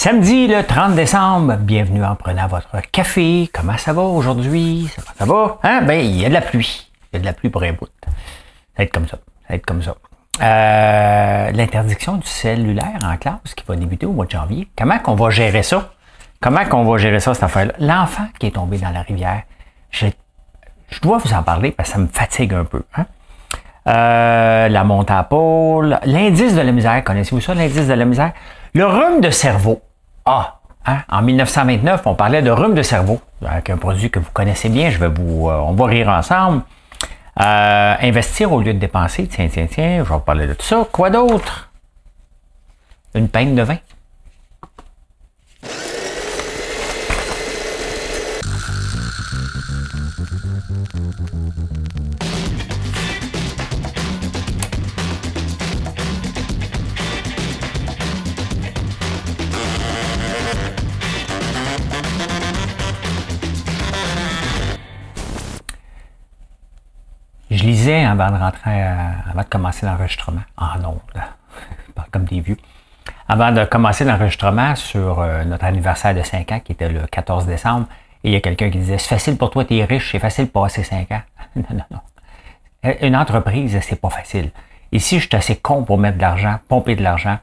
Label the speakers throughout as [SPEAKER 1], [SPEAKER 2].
[SPEAKER 1] Samedi le 30 décembre, bienvenue en prenant votre café. Comment ça va aujourd'hui? Ça va? Hein? Ben, il y a de la pluie. Il y a de la pluie pour un bout. Ça va être comme ça. Ça va être comme ça. Euh, L'interdiction du cellulaire en classe qui va débuter au mois de janvier. Comment qu'on va gérer ça? Comment qu'on va gérer ça, cette affaire-là? L'enfant qui est tombé dans la rivière, je, je, dois vous en parler parce que ça me fatigue un peu. Hein? Euh, la monte à pôle, l'indice de la misère, connaissez-vous ça, l'indice de la misère? Le rhume de cerveau. Ah, hein? en 1929, on parlait de rhume de cerveau, avec un produit que vous connaissez bien, je vais vous, euh, on va rire ensemble. Euh, investir au lieu de dépenser, tiens, tiens, tiens, je vais vous parler de tout ça. Quoi d'autre? Une peine de vin. Avant de rentrer, avant de commencer l'enregistrement, en ondes, comme des vieux, avant de commencer l'enregistrement sur euh, notre anniversaire de 5 ans, qui était le 14 décembre, et il y a quelqu'un qui disait, c'est facile pour toi, tu es riche, c'est facile de passer 5 ans. non, non, non. Euh, une entreprise, c'est pas facile. Ici, je suis assez con pour mettre de l'argent, pomper de l'argent,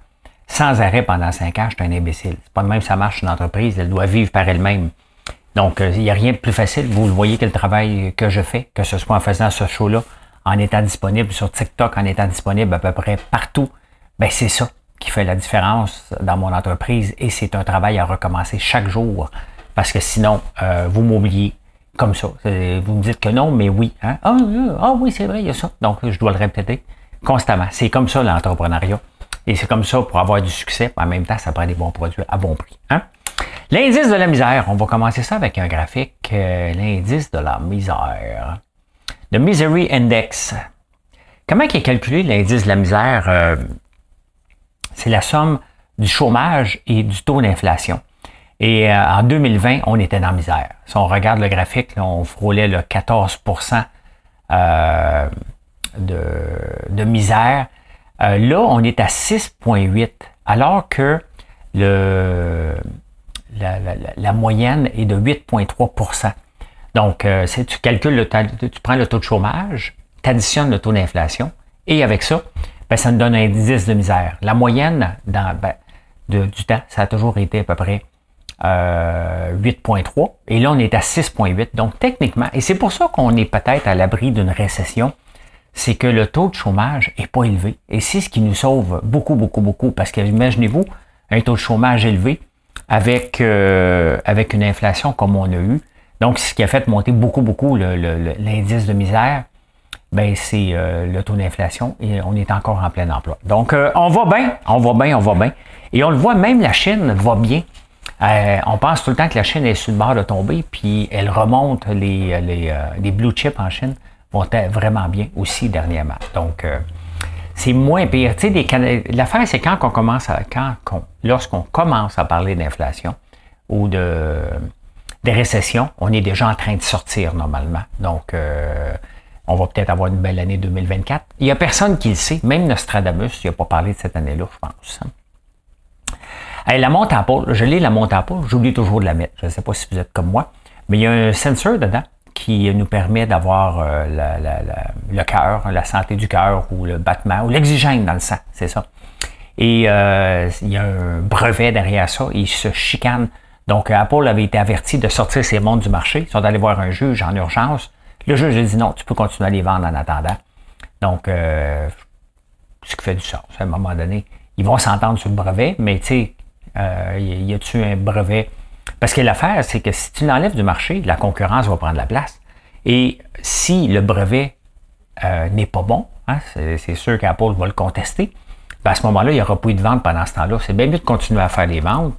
[SPEAKER 1] sans arrêt pendant 5 ans, je suis un imbécile. C'est pas de même ça marche une entreprise, elle doit vivre par elle-même. Donc, il n'y a rien de plus facile. Vous le voyez que le travail que je fais, que ce soit en faisant ce show-là, en étant disponible sur TikTok, en étant disponible à peu près partout, ben c'est ça qui fait la différence dans mon entreprise et c'est un travail à recommencer chaque jour parce que sinon, euh, vous m'oubliez comme ça. Vous me dites que non, mais oui. Hein? Ah, ah oui, c'est vrai, il y a ça. Donc, je dois le répéter constamment. C'est comme ça l'entrepreneuriat. Et c'est comme ça pour avoir du succès. En même temps, ça prend des bons produits à bon prix. Hein? L'indice de la misère, on va commencer ça avec un graphique. Euh, L'indice de la misère. Le Misery Index. Comment est calculé l'indice de la misère? Euh, c'est la somme du chômage et du taux d'inflation. Et euh, en 2020, on était dans la misère. Si on regarde le graphique, on frôlait le 14 euh, de, misère. Là, on est à 6,8, alors que la moyenne est de 8,3 Donc, euh, tu calcules, le, tu prends le taux de chômage, tu additionnes le taux d'inflation, et avec ça, ben, ça nous donne un indice de misère. La moyenne dans, ben, du temps, ça a toujours été à peu près euh, 8,3 et là on est à 6,8. Donc techniquement, et c'est pour ça qu'on est peut-être à l'abri d'une récession, c'est que le taux de chômage est pas élevé. Et c'est ce qui nous sauve beaucoup, beaucoup, beaucoup. Parce que imaginez-vous, un taux de chômage élevé avec, euh, avec une inflation comme on a eu. Donc, ce qui a fait monter beaucoup, beaucoup l'indice de misère, ben, c'est euh, le taux d'inflation et on est encore en plein emploi. Donc, euh, on va bien, on va bien, on va bien. Et on le voit, même la Chine va bien. Euh, on pense tout le temps que la Chine est sur le bord de tomber, puis elle remonte, les, les, les blue chips en Chine vont vraiment bien aussi dernièrement. Donc, c'est moins pire. Tu sais, l'affaire, c'est quand on commence à, quand lorsqu'on commence à parler d'inflation ou de des récessions, on est déjà en train de sortir normalement. Donc, on va peut-être avoir une belle année 2024. Il n'y a personne qui le sait, même Nostradamus, il n'a pas parlé de cette année-là, je pense. la monte à pôle, je lis la monte à j'oublie toujours de la mettre. Je ne sais pas si vous êtes comme moi, mais il y a un sensor dedans qui nous permet d'avoir euh, le cœur, la santé du cœur ou le battement ou l'oxygène dans le sang, c'est ça. Et euh, il y a un brevet derrière ça, il se chicane. Donc Apple avait été averti de sortir ses montres du marché. Ils sont allés voir un juge en urgence le juge a dit non, tu peux continuer à les vendre en attendant. Donc, euh, ce qui fait du sens. À un moment donné, ils vont s'entendre sur le brevet, mais tu sais, euh, y a-tu un brevet? Parce que l'affaire, c'est que si tu l'enlèves du marché, la concurrence va prendre la place. Et si le brevet euh, n'est pas bon, hein, c'est sûr qu'Apple va le contester, ben à ce moment-là, il n'y aura plus de vente pendant ce temps-là. C'est bien mieux de continuer à faire des ventes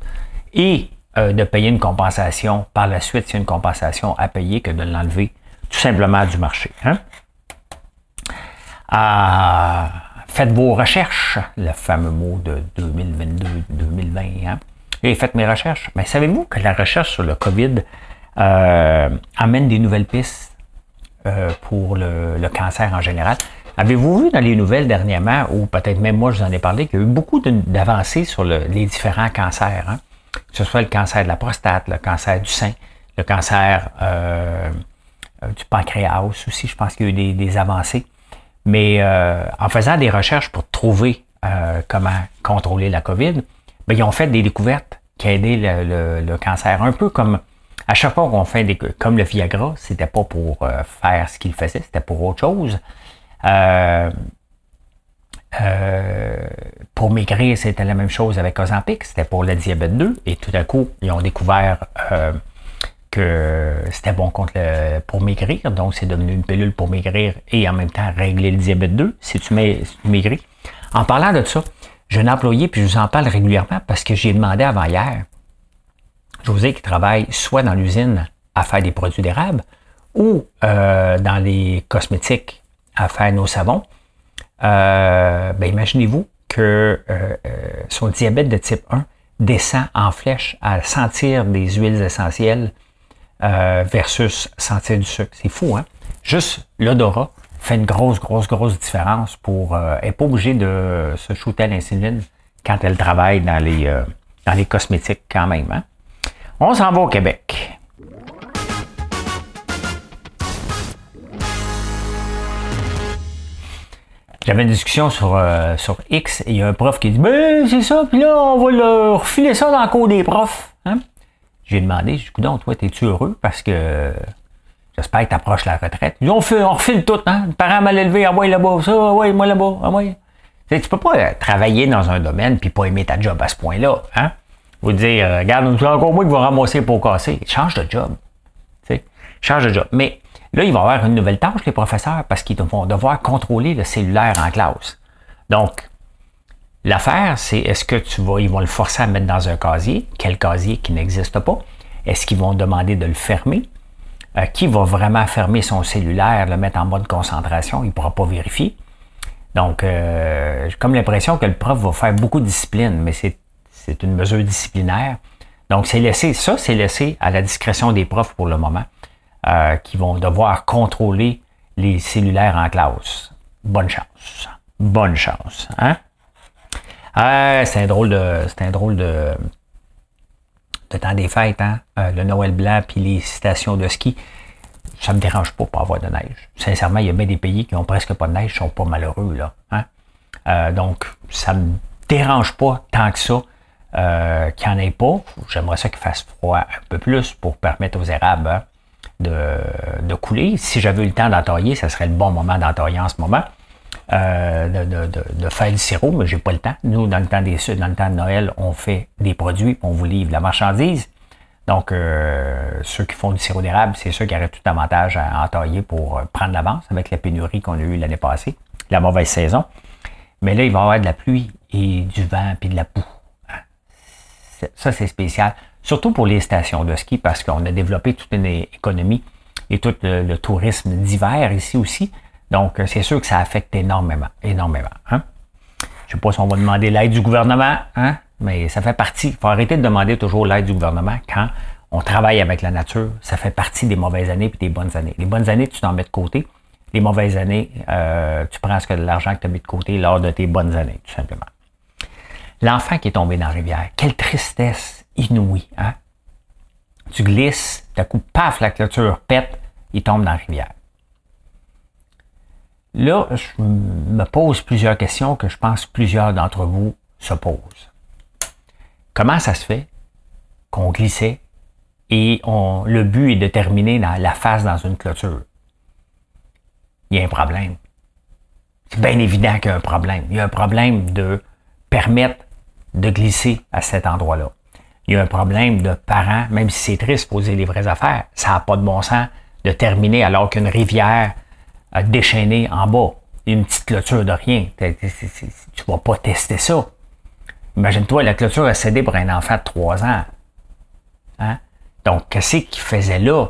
[SPEAKER 1] et euh, de payer une compensation par la suite, a une compensation à payer, que de l'enlever tout simplement du marché. Hein? Ah, faites vos recherches, le fameux mot de 2022-2020. Hein? Et faites mes recherches. Mais savez-vous que la recherche sur le COVID euh, amène des nouvelles pistes euh, pour le, cancer en général? Avez-vous vu dans les nouvelles dernièrement, ou peut-être même moi je vous en ai parlé, qu'il y a eu beaucoup d'avancées sur les différents cancers? Hein? Que ce soit le cancer de la prostate, le cancer du sein, le cancer euh, du pancréas aussi, je pense qu'il y a eu des, avancées. Mais en faisant des recherches pour trouver comment contrôler la COVID, ben, ils ont fait des découvertes qui aidé le, cancer. Un peu comme à chaque fois qu'on fait des comme le Viagra, c'était pas pour faire ce qu'il faisait, c'était pour autre chose. Euh, pour maigrir, c'était la même chose avec Ozempic, c'était pour le diabète 2, et tout à coup, ils ont découvert euh, que c'était bon contre pour maigrir, donc c'est devenu une pilule pour maigrir et en même temps régler le diabète 2 si tu, maigris. En parlant de ça, j'ai un employé, puis je vous en parle régulièrement parce que j'ai demandé avant hier, José qui travaille soit dans l'usine à faire des produits d'érable ou euh, dans les cosmétiques à faire nos savons. Euh, ben imaginez-vous que euh, euh, son diabète de type 1 descend en flèche à sentir des huiles essentielles versus sentir du sucre. C'est fou, hein? Juste l'odorat fait une grosse, grosse, grosse différence pour... elle n'est pas obligée de se shooter à l'insuline quand elle travaille dans les, dans les cosmétiques quand même. Hein? On s'en va au Québec. J'avais une discussion sur, euh, sur X et il y a un prof qui dit Ben, c'est ça, puis là, on va leur refiler ça dans le cours des profs. Hein? J'ai demandé, j'ai dit, toi, es-tu heureux? Parce que j'espère que tu approches la retraite. Ils ont fait, on refile tout, hein? Le parent mal élevé, ah ouais, là-bas, ça, ah ouais, moi là-bas, ah ouais. Tu, peux pas euh, travailler dans un domaine puis pas aimer ta job à ce point-là, hein? Vous dire, euh, regarde, c'est encore moi qui va ramasser pour casser. Change de job. Tu sais, change de job. Mais Là, il va y avoir une nouvelle tâche, les professeurs, parce qu'ils vont devoir contrôler le cellulaire en classe. Donc, l'affaire, c'est est-ce que tu vas, ils vont le forcer à mettre dans un casier, quel casier qui n'existe pas? Est-ce qu'ils vont demander de le fermer? Euh, qui va vraiment fermer son cellulaire, le mettre en mode concentration? Il ne pourra pas vérifier. Donc, euh, j'ai comme l'impression que le prof va faire beaucoup de discipline, mais c'est, c'est une mesure disciplinaire. Donc, c'est laissé, ça, c'est laissé à la discrétion des profs pour le moment. Euh, qui vont devoir contrôler les cellulaires en classe. Bonne chance. Bonne chance. Hein? Euh, c'est un drôle de. C'est drôle de. temps des fêtes, hein? Euh, le Noël blanc puis les stations de ski. Ça me dérange pas pour avoir de neige. Sincèrement, il y a bien des pays qui ont presque pas de neige, qui sont pas malheureux, là. Hein? donc, ça me dérange pas tant que ça. qu'il n'y en ait pas. J'aimerais ça qu'il fasse froid un peu plus pour permettre aux érables hein, de, couler. Si j'avais eu le temps d'entailler, ce serait le bon moment d'entailler en ce moment. Euh, de, faire du sirop, mais j'ai pas le temps. Nous, dans le temps des dans le temps de Noël, on fait des produits, on vous livre la marchandise. Donc, euh, ceux qui font du sirop d'érable, c'est ceux qui auraient tout avantage à entailler pour euh, prendre l'avance avec la pénurie qu'on a eue l'année passée, la mauvaise saison. Mais là, il va y avoir de la pluie et du vent puis de la boue. Hein? Ça, c'est spécial surtout pour les stations de ski, parce qu'on a développé toute une économie et tout le, tourisme d'hiver ici aussi. Donc, c'est sûr que ça affecte énormément, énormément. Hein? Je ne sais pas si on va demander l'aide du gouvernement, hein? mais ça fait partie. Il faut arrêter de demander toujours l'aide du gouvernement quand on travaille avec la nature. Ça fait partie des mauvaises années et des bonnes années. Les bonnes années, tu t'en mets de côté. Les mauvaises années, euh, tu prends ce que l'argent que tu as mis de côté lors de tes bonnes années, tout simplement. L'enfant qui est tombé dans la rivière, quelle tristesse inouïe. Hein? Tu glisses, d'un coup, paf, la clôture pète, il tombe dans la rivière. Là, je me pose plusieurs questions que je pense plusieurs d'entre vous se posent. Comment ça se fait qu'on glissait et le but est de terminer la face dans une clôture? Il y a un problème. C'est bien évident qu'il y a un problème. Il y a un problème de permettre de glisser à cet endroit-là. Il y a un problème de parents, même si c'est triste, poser les vraies affaires. Ça n'a pas de bon sens de terminer alors qu'une rivière a déchaîné en bas. Une petite clôture de rien. Tu vas pas tester ça. Imagine-toi, la clôture a cédé pour un enfant de 3 ans. Hein? Donc, qu'est-ce qu'ils faisaient là?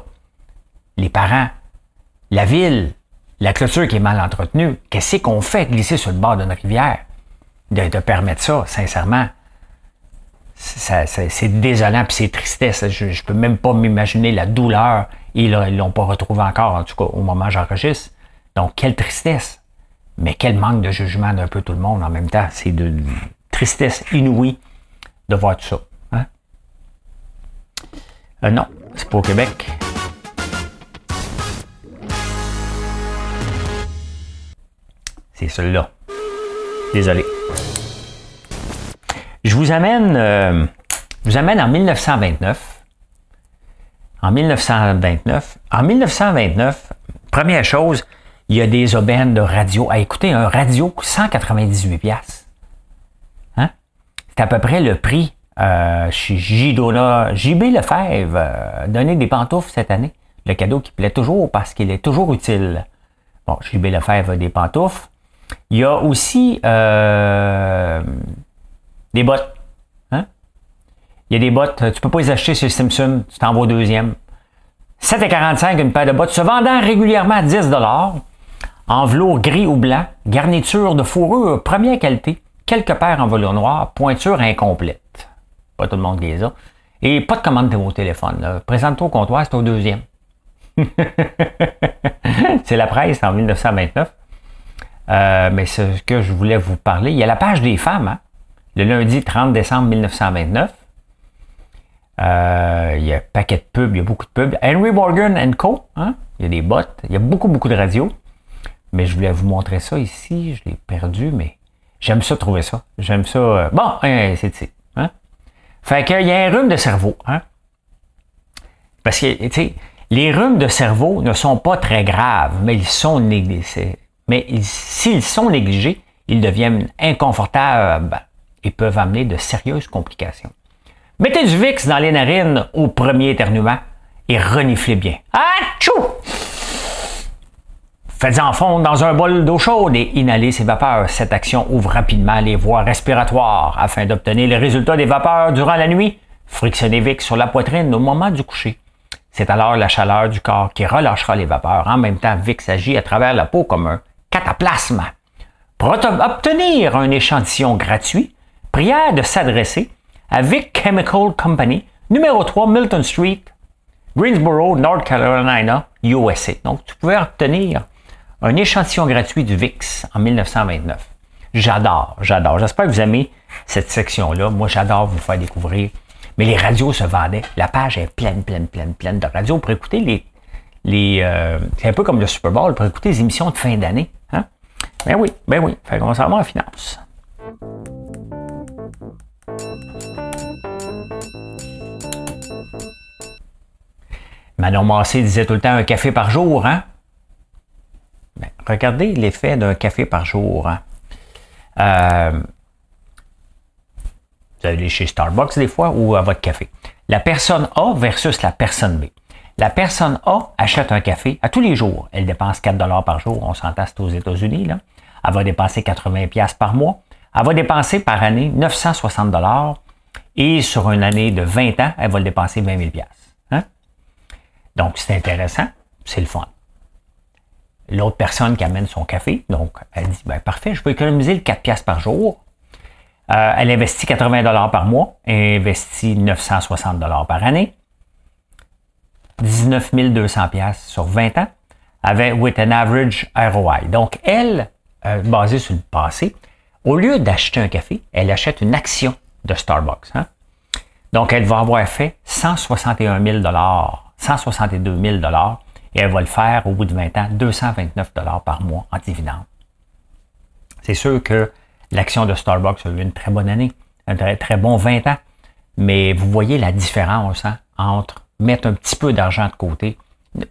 [SPEAKER 1] Les parents, la ville, la clôture qui est mal entretenue, qu'est-ce qu'on fait glisser sur le bord d'une rivière? De, de permettre ça, sincèrement c'est désolant puis c'est tristesse. Je, ne peux même pas m'imaginer la douleur. Ils ne l'ont pas retrouvé encore, en tout cas au moment où j'enregistre. Donc, quelle tristesse. Mais quel manque de jugement d'un peu tout le monde en même temps. C'est de tristesse inouïe de voir tout ça. Hein? Euh, non, c'est pas au Québec. C'est celui-là. Désolé. Je vous amène, euh, je vous amène en 1929. En 1929. En 1929, première chose, il y a des aubaines de radio. À écouter un radio 198 pièces. Hein? C'est à peu près le prix euh, chez J.B. Lefebvre euh, donné des pantoufles cette année. Le cadeau qui plaît toujours parce qu'il est toujours utile. Bon, J.B. Lefebvre a des pantoufles. Il y a aussi euh, des bottes. Hein? Il y a des bottes, tu peux pas les acheter chez Simpson, tu t'en vas au deuxième. 7,45 une paire de bottes, se vendant régulièrement à 10 en velours gris ou blanc, garniture de fourrure première qualité, quelques paires en velours noir, pointure incomplète. Pas tout le monde les a. Et pas de commande de mon téléphone. Présente-toi au comptoir, c'est au deuxième. c'est la presse en 1929. Euh, mais ce que je voulais vous parler, il y a la page des femmes, hein? Le lundi 30 décembre 1929. Euh, il y a un paquet de pubs, il y a beaucoup de pubs. Henry Morgan Co. Hein? Il y a des bottes, il y a beaucoup, beaucoup de radios. Mais je voulais vous montrer ça ici. Je l'ai perdu, mais j'aime ça trouver ça. J'aime ça. Euh, bon, hein, c'est ici. Hein? Fait qu'il y a un rhume de cerveau. Hein? Parce que, tu sais, les rhumes de cerveau ne sont pas très graves, mais ils sont négligés. Mais s'ils sont négligés, ils deviennent inconfortables et peuvent amener de sérieuses complications. Mettez du VIX dans les narines au premier éternuement et reniflez bien. Achou! Faites-en fondre dans un bol d'eau chaude et inhalez ces vapeurs. Cette action ouvre rapidement les voies respiratoires afin d'obtenir les résultats des vapeurs durant la nuit. Frictionnez VIX sur la poitrine au moment du coucher. C'est alors la chaleur du corps qui relâchera les vapeurs. En même temps, VIX agit à travers la peau comme un cataplasme. Pour obtenir un échantillon gratuit, prière de s'adresser à Vic Chemical Company, numéro 3 Milton Street, Greensboro, North Carolina, USA. Donc, tu pouvais obtenir un échantillon gratuit du VIX en 1929. J'adore, j'adore. J'espère que vous aimez cette section-là. Moi, j'adore vous faire découvrir. Mais les radios se vendaient. La page est pleine, pleine, pleine, pleine de radios pour écouter les. euh, c'est un peu comme le Super Bowl, pour écouter les émissions de fin d'année. Hein? Ben oui, ben oui. Fait qu'on va savoir en finance. Manon Massé disait tout le temps un café par jour, hein? Ben, regardez l'effet d'un café par jour. Hein? Euh, vous allez chez Starbucks des fois ou à votre café. La personne A versus la personne B. La personne A achète un café à tous les jours. Elle dépense 4 dollars par jour. On s'entend, aux États-Unis. Là. Elle va dépenser 80 pièces par mois. Elle va dépenser par année 960 dollars. Et sur une année de 20 ans, elle va le dépenser 20 000 pièces. Donc, c'est intéressant. C'est le fun l'autre personne qui amène son café. Donc, elle dit, ben, parfait, je peux économiser le 4 piastres par jour. Euh, elle investit 80 dollars par mois et investit 960 dollars par année. 19 200 pièces sur 20 ans avec with an average ROI. Donc, elle, euh, basée sur le passé, au lieu d'acheter un café, elle achète une action de Starbucks. Hein. Donc, elle va avoir fait 161 000 162 000 et elle va le faire au bout de 20 ans, 229 dollars par mois en dividende. C'est sûr que l'action de Starbucks a eu une très bonne année, un très, très bon 20 ans, mais vous voyez la différence hein, entre mettre un petit peu d'argent de côté.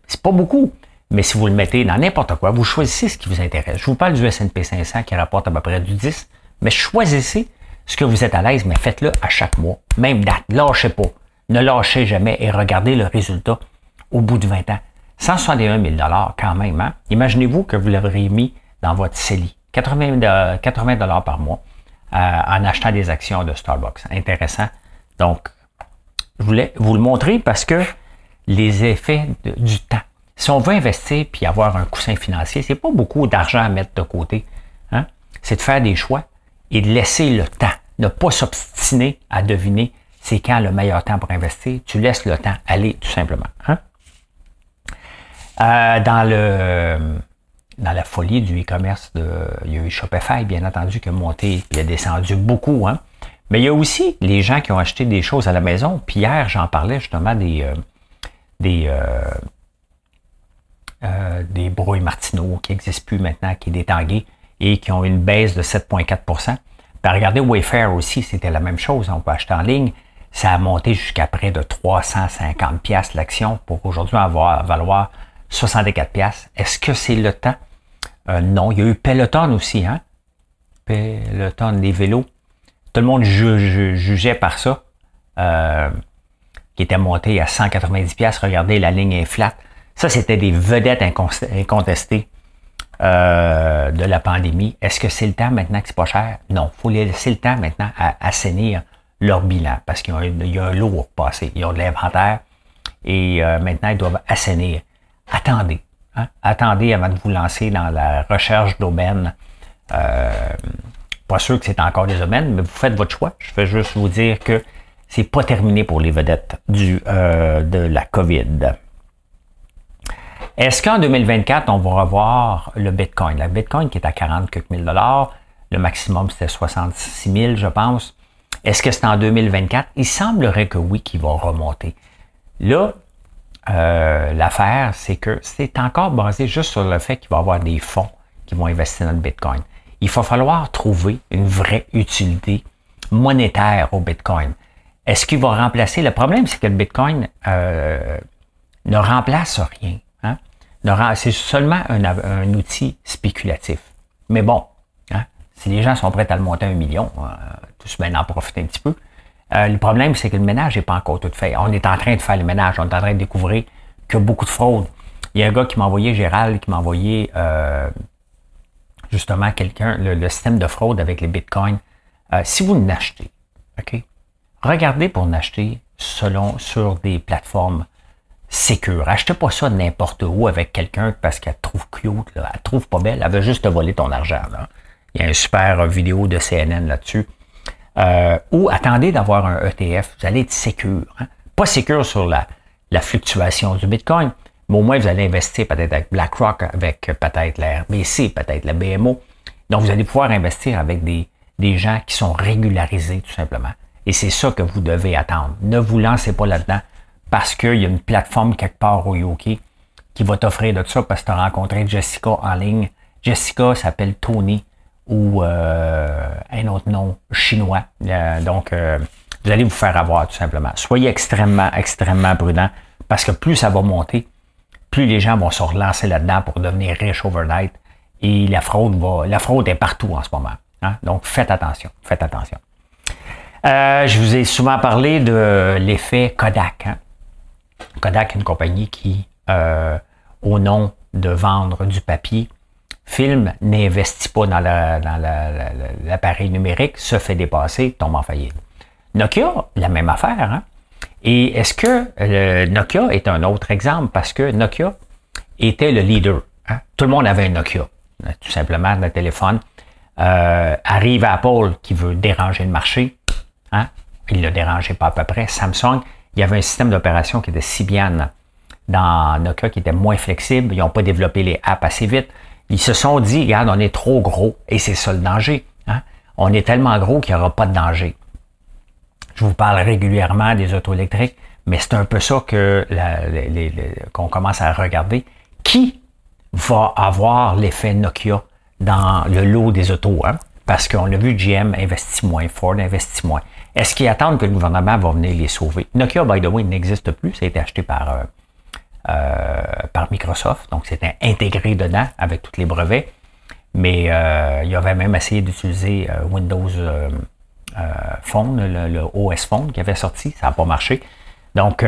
[SPEAKER 1] C'est pas beaucoup, mais si vous le mettez dans n'importe quoi, vous choisissez ce qui vous intéresse. Je vous parle du S&P 500 qui rapporte à peu près du 10, mais choisissez ce que vous êtes à l'aise, mais faites-le à chaque mois. Même date, lâchez pas. Ne lâchez jamais et regardez le résultat au bout de 20 ans. 161 000 quand même. Hein? Imaginez-vous que vous l'auriez mis dans votre CELI. 80, 80 par mois euh, en achetant des actions de Starbucks. Intéressant. Donc, je voulais vous le montrer parce que les effets du temps. Si on veut investir puis avoir un coussin financier, c'est pas beaucoup d'argent à mettre de côté. Hein? C'est de faire des choix et de laisser le temps. Ne pas s'obstiner à deviner c'est quand le meilleur temps pour investir? Tu laisses le temps aller tout simplement. Hein? Euh, dans la folie du e-commerce, il y a eu Shopify, bien entendu, qui a monté, il a descendu beaucoup, hein? Mais il y a aussi les gens qui ont acheté des choses à la maison. Puis hier, j'en parlais justement des, euh, des, euh, euh, des brouilles Martineau qui n'existent plus maintenant, qui est détangué et qui ont une baisse de 7,4% ben, Regardez Wayfair aussi, c'était la même chose. On peut acheter en ligne. Ça a monté jusqu'à près de 350 pièces l'action pour aujourd'hui avoir valoir 64 pièces. Est-ce que c'est le temps? Euh, non, il y a eu Peloton aussi, hein? Peloton, des vélos. Tout le monde jugeait par ça. Euh, qui était monté à 190 pièces. Regardez, la ligne est flat. Ça, c'était des vedettes incontestées euh, de la pandémie. Est-ce que c'est le temps maintenant que c'est pas cher? Non. Faut laisser le temps maintenant à assainir leur bilan parce qu'il y, a un lot à passer. Ils ont de l'inventaire et euh, maintenant ils doivent assainir. Attendez. Hein? Attendez avant de vous lancer dans la recherche d'aubaine. Euh, pas sûr que c'est encore des domaines, mais vous faites votre choix. Je vais juste vous dire que c'est pas terminé pour les vedettes du, euh, de la COVID. Est-ce qu'en 2024, on va revoir le Bitcoin? Le Bitcoin qui est à 40 000 dollars, le maximum c'était 66 000, je pense. Est-ce que c'est en 2024? Il semblerait que oui, qu'il va remonter. Là, euh, l'affaire, c'est que c'est encore basé juste sur le fait qu'il va y avoir des fonds qui vont investir dans le Bitcoin. Il va falloir trouver une vraie utilité monétaire au Bitcoin. Est-ce qu'il va remplacer? Le problème, c'est que le Bitcoin euh, ne remplace rien. Hein? C'est seulement un, outil spéculatif. Mais bon, si les gens sont prêts à le monter à un million, euh, tous bien en profiter un petit peu. Euh, le problème, c'est que le ménage n'est pas encore tout fait. On est en train de faire le ménage. On est en train de découvrir qu'il y a beaucoup de fraude. Il y a un gars qui m'a envoyé, Gérald, qui m'a envoyé justement quelqu'un, le, système de fraude avec les bitcoins. si vous l'achetez, OK? regardez pour acheter selon sur des plateformes sécures. Achetez pas ça n'importe où avec quelqu'un parce qu'elle trouve cute, là. elle trouve pas belle, elle veut juste te voler ton argent. Il y a une super vidéo de CNN là-dessus. Euh, ou attendez d'avoir un ETF, vous allez être sécure. Hein. Pas sécure sur la, la fluctuation du Bitcoin, mais au moins vous allez investir peut-être avec BlackRock, avec peut-être la RBC, peut-être la BMO. Donc vous allez pouvoir investir avec des, des gens qui sont régularisés tout simplement. Et c'est ça que vous devez attendre. Ne vous lancez pas là-dedans parce qu'il y a une plateforme quelque part au UK qui va t'offrir de ça parce que tu as rencontré Jessica en ligne. Jessica s'appelle Tony ou euh, un autre nom chinois. Euh, donc, euh, vous allez vous faire avoir tout simplement. Soyez extrêmement, extrêmement prudent parce que plus ça va monter, plus les gens vont se relancer là-dedans pour devenir riches overnight. Et la fraude va, la fraude est partout en ce moment. Hein. Donc, faites attention, faites attention. Euh, je vous ai souvent parlé de l'effet Kodak. Hein. Kodak est une compagnie qui, euh, au nom de vendre du papier, film, n'investit pas dans l'appareil numérique, se fait dépasser, tombe en faillite. Nokia, la même affaire. Hein. Et est-ce que euh, Nokia est un autre exemple? Parce que Nokia était le leader. Hein. Tout le monde avait un Nokia, tout simplement, un téléphone. arrive Apple qui veut déranger le marché, Hein? Il ne le dérangeait pas à peu près. Samsung, il y avait un système d'opération qui était Symbian dans Nokia qui était moins flexible. Ils n'ont pas développé les apps assez vite. Ils se sont dit, regarde, on est trop gros et c'est ça le danger. Hein? On est tellement gros qu'il n'y aura pas de danger. Je vous parle régulièrement des autos électriques, mais c'est un peu ça que qu'on commence à regarder. Qui va avoir l'effet Nokia dans le lot des autos? Hein? Parce qu'on a vu GM investit moins, Ford investit moins. Est-ce qu'ils attendent que le gouvernement va venir les sauver? Nokia, by the way, n'existe plus. Ça a été acheté par, euh, par Microsoft. Donc, c'était intégré dedans avec tous les brevets. Mais euh, il avait même essayé d'utiliser Windows Phone, le, OS Phone qui avait sorti. Ça n'a pas marché. Donc,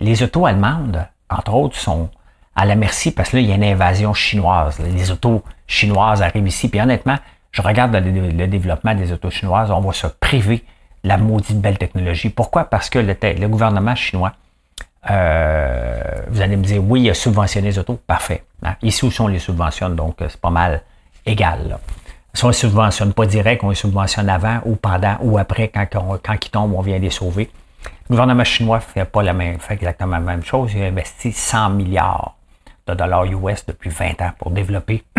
[SPEAKER 1] les autos allemandes, entre autres, sont à la merci parce que là, il y a une invasion chinoise. Les autos chinoises arrivent ici. Puis honnêtement, je regarde le, développement des autos chinoises, on va se priver la maudite belle technologie. Pourquoi? Parce que le, gouvernement chinois, euh, vous allez me dire, oui, il a subventionné les autos. Parfait. Hein? Ici, où sont les subventionne? Donc, c'est pas mal égal. Si on ne subventionne pas direct, on les subventionne avant ou pendant ou après, quand, quand ils tombent, on vient les sauver. Le gouvernement chinois fait pas la même, fait exactement la même chose. Il a investi 100 milliards de dollars US depuis 20 ans pour développer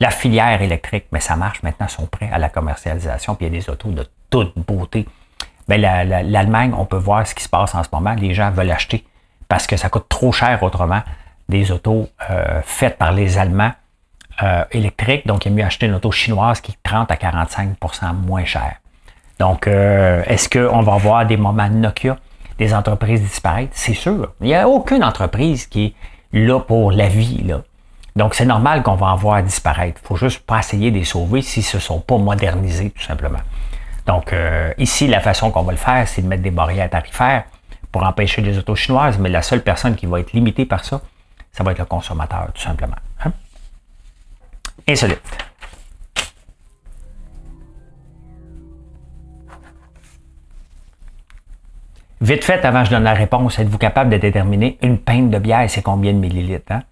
[SPEAKER 1] La filière électrique, mais ça marche maintenant, sont prêts à la commercialisation, puis il y a des autos de toute beauté. Mais l'Allemagne, on peut voir ce qui se passe en ce moment. Les gens veulent acheter parce que ça coûte trop cher autrement des autos euh, faites par les Allemands euh, électriques. Donc, il est mieux acheter une auto chinoise qui est 30 à 45% moins cher. Donc, euh, est-ce qu'on va voir des moments Nokia, des entreprises disparaître? C'est sûr. Il n'y a aucune entreprise qui est là pour la vie. Là. Donc, c'est normal qu'on va en voir disparaître. Il faut juste pas essayer de les sauver s'ils ne se sont pas modernisés, tout simplement. Donc, ici, la façon qu'on va le faire, c'est de mettre des barrières tarifaires pour empêcher les autos chinoises, mais la seule personne qui va être limitée par ça, ça va être le consommateur, tout simplement. Hein? Insolite. Vite fait, avant que je donne la réponse, êtes-vous capable de déterminer une pinte de bière, c'est combien de millilitres? Hein?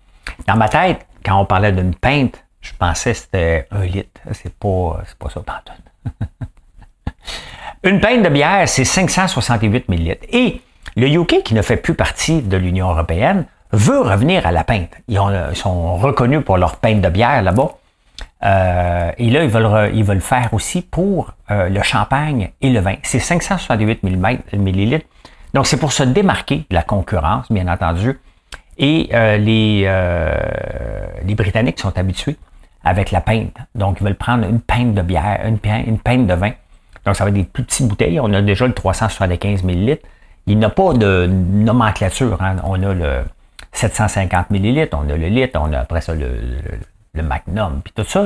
[SPEAKER 1] Dans ma tête, quand on parlait d'une pinte, je pensais que c'était un litre. C'est pas, pas ça, Une pinte de bière, c'est 568 millilitres. Et le UK, qui ne fait plus partie de l'Union européenne, veut revenir à la pinte. Ils, sont reconnus pour leur pinte de bière là-bas. Euh, et là, ils veulent, ils faire aussi pour euh, le champagne et le vin. C'est 568 millilitres. Donc, c'est pour se démarquer de la concurrence, bien entendu. Et euh, les, Britanniques sont habitués avec la pinte. Donc, ils veulent prendre une pinte de bière, une, une de vin. Donc, ça va être des plus petites bouteilles. On a déjà le 375 millilitres. Il n'y a pas de nomenclature. Hein. On a le 750 millilitres, on a le litre, on a après ça le, magnum, puis tout ça.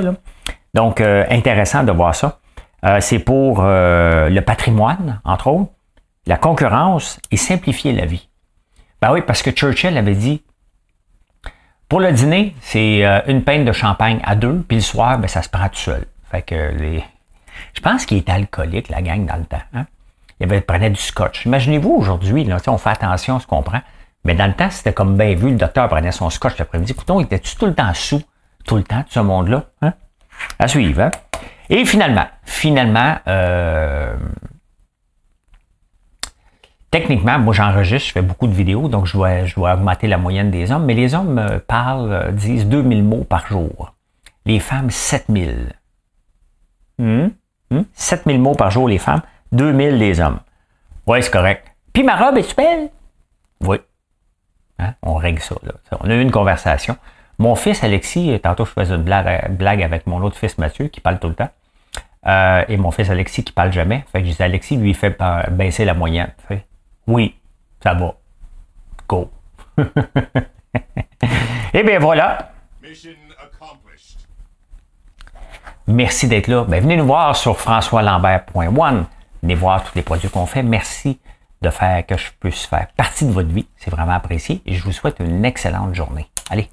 [SPEAKER 1] Donc, euh, intéressant de voir ça. Euh, c'est pour euh, le patrimoine, entre autres, la concurrence et simplifier la vie. Ben oui, parce que Churchill avait dit, pour le dîner, c'est une pinte de champagne à deux, puis le soir, ben, ça se prend tout seul. Fait que les... Je pense qu'il était alcoolique, la gang, dans le temps. Hein? Il prenait du scotch. Imaginez-vous aujourd'hui, on fait attention à ce qu'on prend. Mais dans le temps, c'était comme bien vu, le docteur prenait son scotch l'après-midi. Écoutons, il était-tu tout le temps sous, tout le temps, tout ce monde-là? Hein? À suivre. Hein? Et finalement, finalement, euh, techniquement, moi j'enregistre, je fais beaucoup de vidéos, donc je dois, je dois augmenter la moyenne des hommes, mais les hommes euh, parlent, euh, disent 2000 mots par jour. Les femmes, 7000. Hum? Hum? 7000 mots par jour les femmes, 2000 les hommes. Oui, c'est correct. Puis ma robe est belle? Oui. Hein? On règle ça, On a eu une conversation. Mon fils Alexis, tantôt je faisais une blague, avec mon autre fils Mathieu qui parle tout le temps. Euh, et mon fils Alexis qui parle jamais. Fait que je disais, Alexis lui fait baisser la moyenne. Fait, oui, ça va. Go. et eh bien voilà. Merci d'être là. Ben, venez nous voir sur françoislambert.one. Venez voir tous les produits qu'on fait. Merci de faire que je puisse faire partie de votre vie. C'est vraiment apprécié et je vous souhaite une excellente journée. Allez.